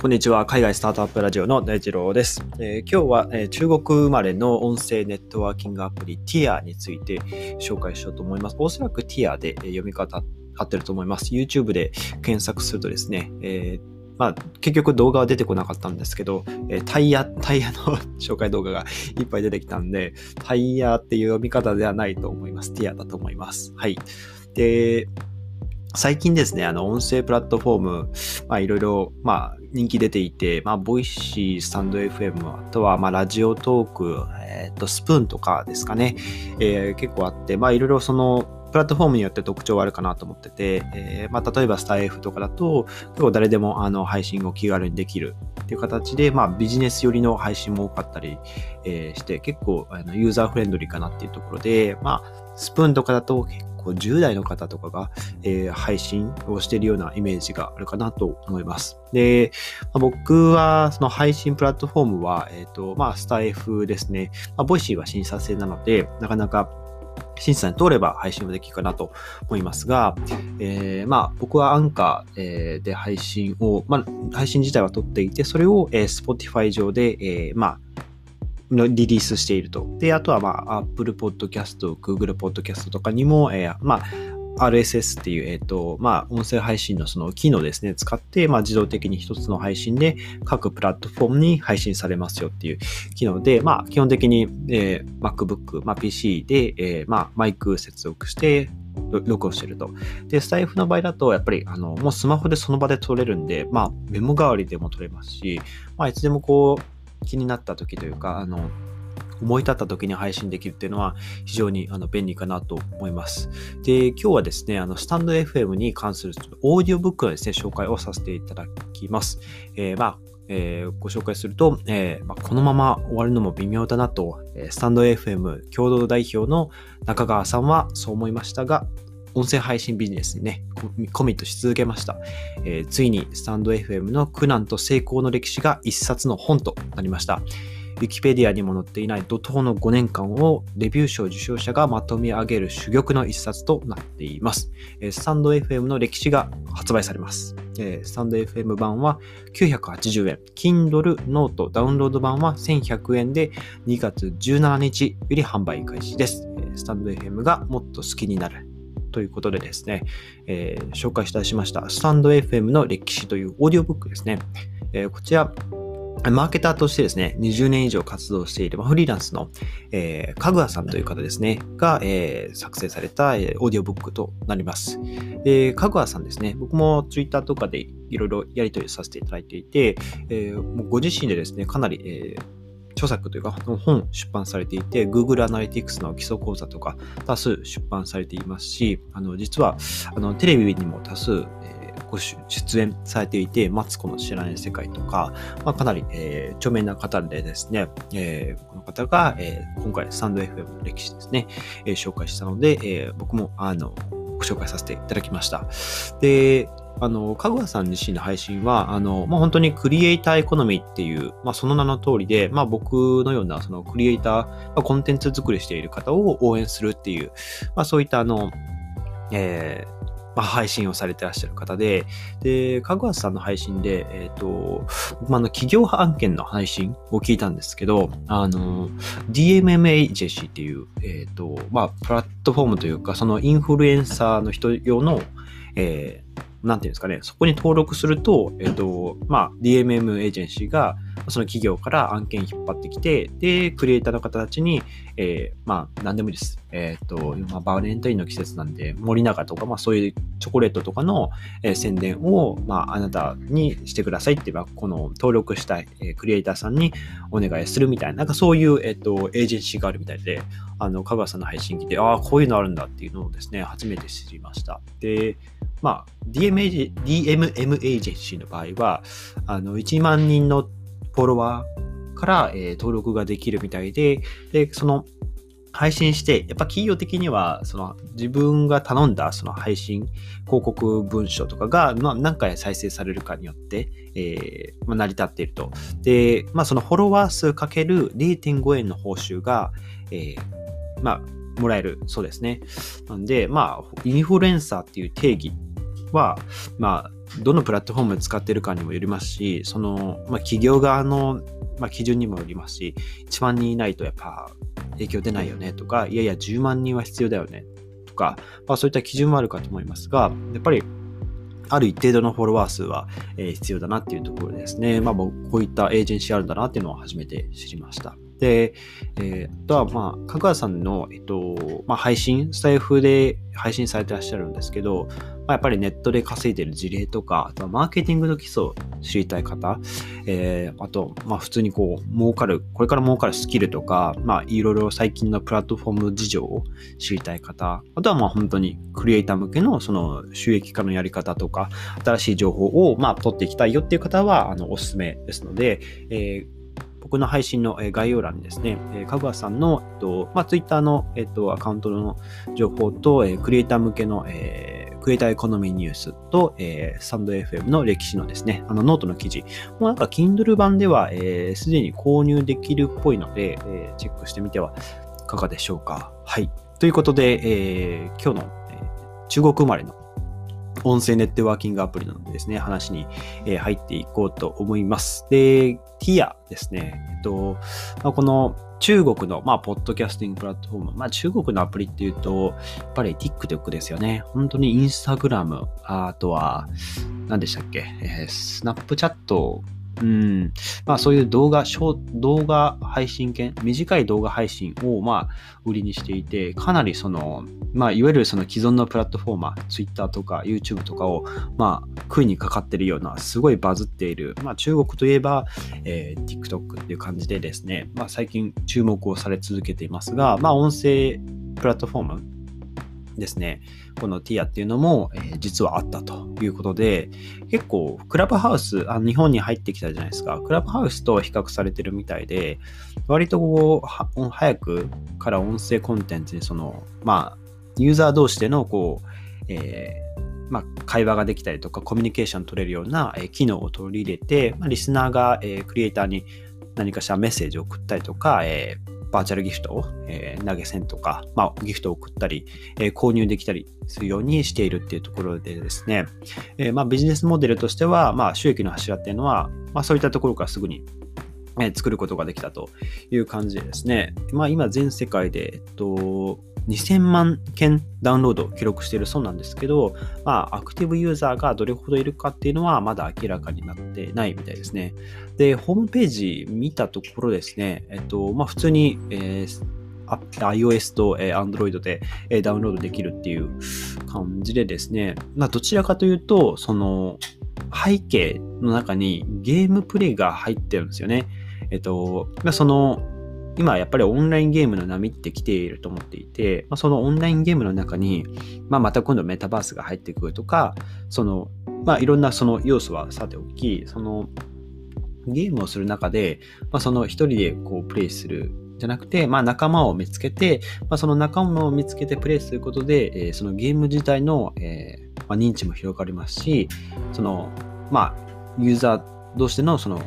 こんにちは。海外スタートアップラジオの大二郎です。えー、今日は、えー、中国生まれの音声ネットワーキングアプリ TIA について紹介しようと思います。おそらく TIA で、えー、読み方合ってると思います。YouTube で検索するとですね、えーまあ、結局動画は出てこなかったんですけど、えー、タイヤ、タイヤの 紹介動画がいっぱい出てきたんで、タイヤっていう読み方ではないと思います。ティアだと思います。はい。で、最近ですね、あの、音声プラットフォーム、まあ、いろいろ、まあ、人気出ていて、まあ、 Voicy、stand FM、あとは、まあ、 Radiotalk、えっ、ー、と、スプーンとかですかね、えー、結構あって、まあ、いろいろその、プラットフォームによって特徴はあるかなと思ってて、えー、まあ、例えばスタエフとかだと、結構誰でもあの配信を気軽にできるっていう形で、まあ、ビジネス寄りの配信も多かったり、えー、して、結構あのユーザーフレンドリーかなっていうところで、まあ、スプーンとかだと結構10代の方とかが、えー、配信をしているようなイメージがあるかなと思います。で、まあ、僕はその配信プラットフォームは、えっ、ー、と、まあ、スタエフですね。まあ、 Voicy は審査制なので、なかなか審査に通れば配信はできるかなと思いますが、えー、まあ僕はアンカーで配信を、まあ配信自体は撮っていて、それを Spotify 上で、えー、まあリリースしていると。で、あとは、まあ、Apple Podcast、Google Podcast とかにも、えー、まあ、RSS っていう、えっ、ー、と、まあ、音声配信のその機能ですね、使って、まあ、自動的に一つの配信で各プラットフォームに配信されますよっていう機能で、まあ、基本的に、えー、MacBook、まあ、PC で、えー、まあ、マイク接続して、録音してると。で、スタイフの場合だと、やっぱり、あの、もうスマホでその場で撮れるんで、まあ、メモ代わりでも撮れますし、まあ、いつでもこう、気になった時というか、あの、思い立った時に配信できるっていうのは非常にあの便利かなと思います。で、今日はですね、あの、スタンド FM に関するオーディオブックのですね、紹介をさせていただきます。えー、まあ、えー、ご紹介すると、えーまあ、このまま終わるのも微妙だなと、えー、スタンド FM 共同代表の中川さんはそう思いましたが、音声配信ビジネスにね、コミットし続けました。えー、ついにスタンド FM の苦難と成功の歴史が一冊の本となりました。ウィキペディアにも載っていない怒涛の5年間をレビュー賞受賞者がまとめ上げる珠玉の一冊となっています。スタンド FM の歴史が発売されます。スタンド FM 版は980円、Kindle ノートダウンロード版は1100円で2月17日より販売開始です。スタンド FM がもっと好きになるということでですね、えー、紹介いたしました、スタンド FM の歴史というオーディオブックですね。えー、こちら、マーケターとしてですね、20年以上活動している、フリーランスの、えー、かぐわさんという方ですね、が、えー、作成された、え、オーディオブックとなります。で、かぐわさんですね、僕もツイッターとかでいろいろやり取りさせていただいていて、えー、もうご自身でですね、かなり、えー著作というか本出版されていて、Google Analytics の基礎講座とか多数出版されていますし、あの実はあのテレビにも多数、えー、ご出演されていて、マツコの知らない世界とか、まあ、かなり、えー、著名な方でですね、えー、この方が、えー、今回スタンド FM の歴史ですね、えー、紹介したので、えー、僕もあのご紹介させていただきました。で、あの、かぐわさん自身の配信は、あの、まあ、本当にクリエイターエコノミーっていう、まあ、その名の通りで、まあ、僕のような、そのクリエイター、まあ、コンテンツ作りしている方を応援するっていう、まあ、そういった、あの、えー、まあ、配信をされてらっしゃる方で、で、かぐわさんの配信で、えっ、ー、と、まあ、の企業案件の配信を聞いたんですけど、あの、DMM エージェシーっていう、えっ、ー、と、まあ、プラットフォームというか、そのインフルエンサーの人用の、えー、なんていうんですかね、そこに登録すると、えっ、と、まあ、DMM エージェンシーが、その企業から案件引っ張ってきて、で、クリエイターの方たちに、えー、まあ、何でもいいです。えっ、ー、と、まあ、バレンタインの季節なんで、森永とか、まあ、そういうチョコレートとかの、えー、宣伝を、まあ、あなたにしてくださいっていう、この登録したい、えー、クリエイターさんにお願いするみたいな、なんかそういう、えっ、と、エージェンシーがあるみたいで、あの、香川さんの配信聞いて、ああ、こういうのあるんだっていうのをですね、初めて知りました。で、まあ、DMM エージェンシーの場合は、あの、1万人のフォロワーから、え、登録ができるみたいで、で、その、配信して、やっぱ企業的には、その自分が頼んだその配信、広告文書とかが、ま、何回再生されるかによって、えーま、成り立っていると。で、まあそのフォロワー数かける0.5円の報酬が、えー、まあもらえるそうですね。なんで、まあ、インフルエンサーっていう定義は、まあ、どのプラットフォームを使ってるかにもよりますし、その、まあ、企業側の、まあ、基準にもよりますし、1万人いないとやっぱ影響出ないよねとか、いやいや10万人は必要だよねとか、まあ、そういった基準もあるかと思いますが、やっぱりある一定度のフォロワー数は、え必要だなっていうところですね。まあ、こういったエージェンシーあるんだなっていうのを初めて知りました。で、えー、あとは、まあ、かぐわさんの、えっと、まあ、配信、スタイフで配信されてらっしゃるんですけど、まあ、やっぱりネットで稼いでる事例とか、あとはマーケティングの基礎を知りたい方、えー、あと、まあ、普通にこう、儲かる、これから儲かるスキルとか、まあ、いろいろ最近のプラットフォーム事情を知りたい方、あとはまあ、本当にクリエイター向けのその収益化のやり方とか、新しい情報を、まあ、取っていきたいよっていう方は、あの、おすすめですので、えー僕の配信の概要欄にですね、かぐわさんの、えっとまあ、Twitter の、えっと、アカウントの情報と、えクリエイター向けの、えー、クリエイターエコノミーニュースと、えー、 stand FM の歴史のですね、あのノートの記事、もうなんか Kindle 版ではすで、えー、に購入できるっぽいので、え、チェックしてみてはいかがでしょうか。はい。ということで、え、今日の、え、中国生まれの音声ネットワーキングアプリなのでですね、話に、え入っていこうと思います。で、 Tiya ですね。えっと、まあ、この中国の、まあ、ポッドキャスティングプラットフォーム。まあ、中国のアプリっていうと、やっぱり TikTok ですよね。本当にインスタグラム、あとは、何でしたっけ、えー、スナップチャットうん。まあそういう動画、動画配信券、短い動画配信をまあ売りにしていて、かなりその、まあいわゆるその既存のプラットフォーマー、Twitter とか YouTube とかをまあ食いにかかってるような、すごいバズっている、まあ中国といえば、えー、TikTok っていう感じでですね、まあ最近注目をされ続けていますが、まあ音声プラットフォーム、ですね、このティアっていうのも、えー、実はあったということで、結構クラブハウスあ、日本に入ってきたじゃないですか。クラブハウスと比較されてるみたいで、割とこう、早くから音声コンテンツにその、まあ、ユーザー同士でのこう、えーまあ、会話ができたりとかコミュニケーション取れるような、え、機能を取り入れて、まあ、リスナーが、え、クリエイターに何かしらメッセージを送ったりとか、えーバーチャルギフトを、えー、投げ銭とか、まあ、ギフトを送ったり、えー、購入できたりするようにしているっていうところでですね、えー、まあ、ビジネスモデルとしては、まあ、収益の柱っていうのは、まあ、そういったところからすぐに作ることができたという感じでですね、まあ、今全世界で、えっと、2000万件ダウンロードを記録しているそうなんですけど、まあ、アクティブユーザーがどれほどいるかっていうのはまだ明らかになってないみたいですね。で、ホームページ見たところですね、えっと、まあ、普通に、えー iOS と Android でダウンロードできるっていう感じでですね、まあ、どちらかというと、その背景の中にゲームプレイが入ってるんですよね。えっと、その今やっぱりオンラインゲームの波って来ていると思っていて、まあ、そのオンラインゲームの中に、まあ、また今度メタバースが入ってくるとか、その、まあ、いろんなその要素はさておき、そのゲームをする中で、まあ、その一人でこうプレイするじゃなくて、まあ、仲間を見つけて、まあ、その仲間を見つけてプレイすることで、えー、そのゲーム自体の、えーまあ、認知も広がりますし、その、まあ、ユーザー同士でのその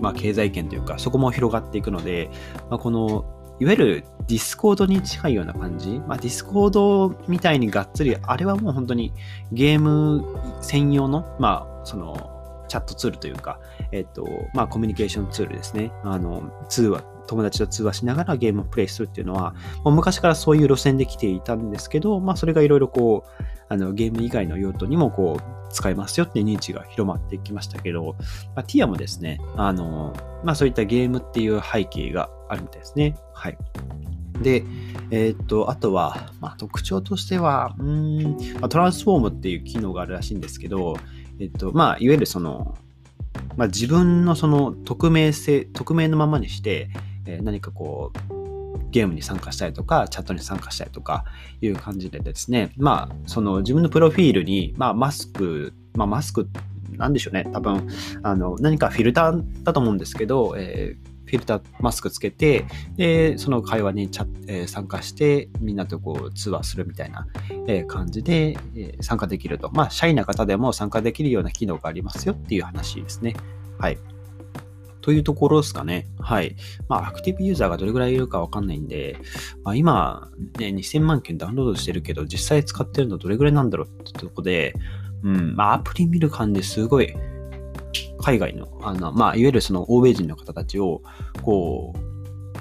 まあ、経済圏というか、そこも広がっていくので、まあ、この、いわゆる Discord に近いような感じ、まあ、 Discord みたいにがっつり、あれはもう本当にゲーム専用の、まあ、その、チャットツールというか、えっと、まあ、コミュニケーションツールですね。あの、通話、友達と通話しながらゲームをプレイするっていうのは、もう昔からそういう路線で来ていたんですけど、まあ、それがいろいろこう、あの、ゲーム以外の用途にもこう、使えますよって認知が広まってきましたけど、まあ、ティアもですね、あの、まあそういったゲームっていう背景があるみたいですね。はい。で、えー、っと、あとは、まあ、特徴としては、うん、ま、トランスフォームっていう機能があるらしいんですけど、えっと、まあ、いわゆるその、まあ、自分のその匿名性、匿名のままにして、え、何かこう、ゲームに参加したりとか、チャットに参加したりとかいう感じでですね、まあ、その自分のプロフィールに、まあ、マスク、まあ、マスク、なんでしょうね、多分、あの、何かフィルターだと思うんですけど、えーフィルター、マスクつけて、で、その会話にチャ、えー、参加して、みんなとこう通話するみたいな、えー、感じで、えー、参加できると。まあ、シャイな方でも参加できるような機能がありますよっていう話ですね。はい。というところですかね。はい。まあ、アクティブユーザーがどれぐらいいるかわかんないんで、まあ、今、ね、2000万件ダウンロードしてるけど、実際使ってるのどれぐらいなんだろうってとこで、うん、まあ、アプリ見る感じすごい、海外の、あの、まあ、いわゆるその欧米人の方たちを、こう、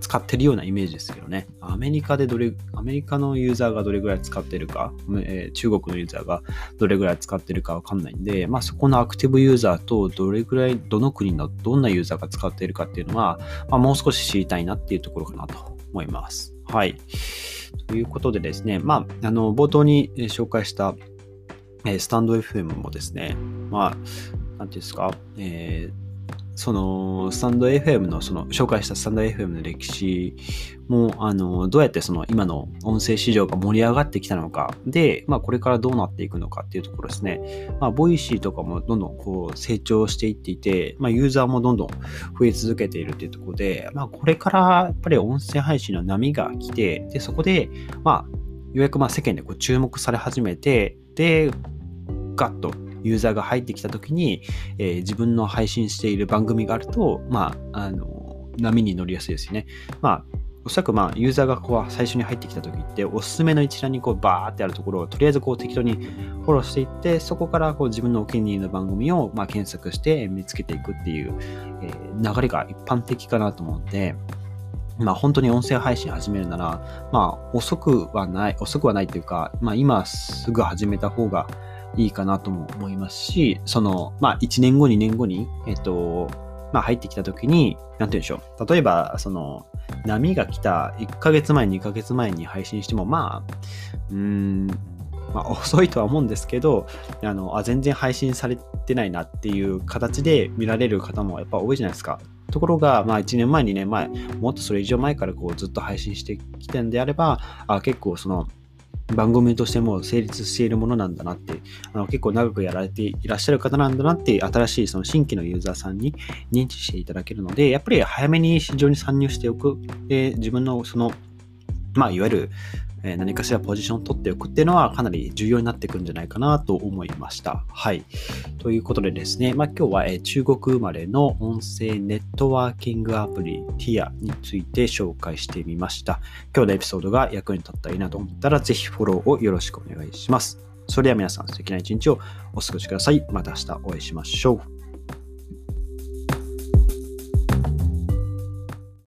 使ってるようなイメージですけどね。アメリカでどれ、アメリカのユーザーがどれぐらい使ってるか、えー、中国のユーザーがどれぐらい使ってるかわかんないんで、まあそこのアクティブユーザーとどれぐらい、どの国のどんなユーザーが使っているかっていうのは、まあ、もう少し知りたいなっていうところかなと思います。はい。ということでですね、まあ、あの、冒頭に紹介した、えスタンド FM もですね、まあ、なんていうんですか、えーそのスタンド FM のその紹介したスタンド FM の歴史もあのどうやってその今の音声市場が盛り上がってきたのかで、まあ、これからどうなっていくのかっていうところですね。まあ、 Voicy とかもどんどんこう成長していっていて、まあ、ユーザーもどんどん増え続けているっていうところで、まあ、これからやっぱり音声配信の波が来て、でそこで、まあ、ようやくまあ世間でこう注目され始めて、で、ガッとユーザーが入ってきた時に、えー、自分の配信している番組があると、まあ、あの、波に乗りやすいですよね。まあ、おそらくまあユーザーがこう最初に入ってきた時っておすすめの一覧にこうバーってあるところをとりあえずこう適当にフォローしていってそこからこう自分のお気に入りの番組をまあ検索して見つけていくっていう、えー、流れが一般的かなと思うのでまあ本当に音声配信始めるならまあ遅くはない遅くはないというかまあ今すぐ始めた方がいいかなとも思いますし、その、まあ、1年後、2年後に、えっと、まあ、入ってきた時に、なんて言うんでしょう。例えば、その、波が来た1ヶ月前、2ヶ月前に配信しても、まあ、うーん、まあ、遅いとは思うんですけど、あの、あ、全然配信されてないなっていう形で見られる方もやっぱ多いじゃないですか。ところが、まあ、1年前、2年前、もっとそれ以上前からこうずっと配信してきてんであれば、あ結構その、番組としても成立しているものなんだなって、あの結構長くやられていらっしゃる方なんだなって、新しいその新規のユーザーさんに認知していただけるので、やっぱり早めに市場に参入しておく、で自分のその、まあ、いわゆるえ何かしらポジションを取っておくっていうのはかなり重要になってくるんじゃないかなと思いました。はい。ということでですね、まあ、今日は、え中国生まれの音声ネットワーキングアプリ TIA について紹介してみました。今日のエピソードが役に立ったらいいなと思ったら、ぜひフォローをよろしくお願いします。それでは皆さん素敵な一日をお過ごしください。また明日お会いしましょう。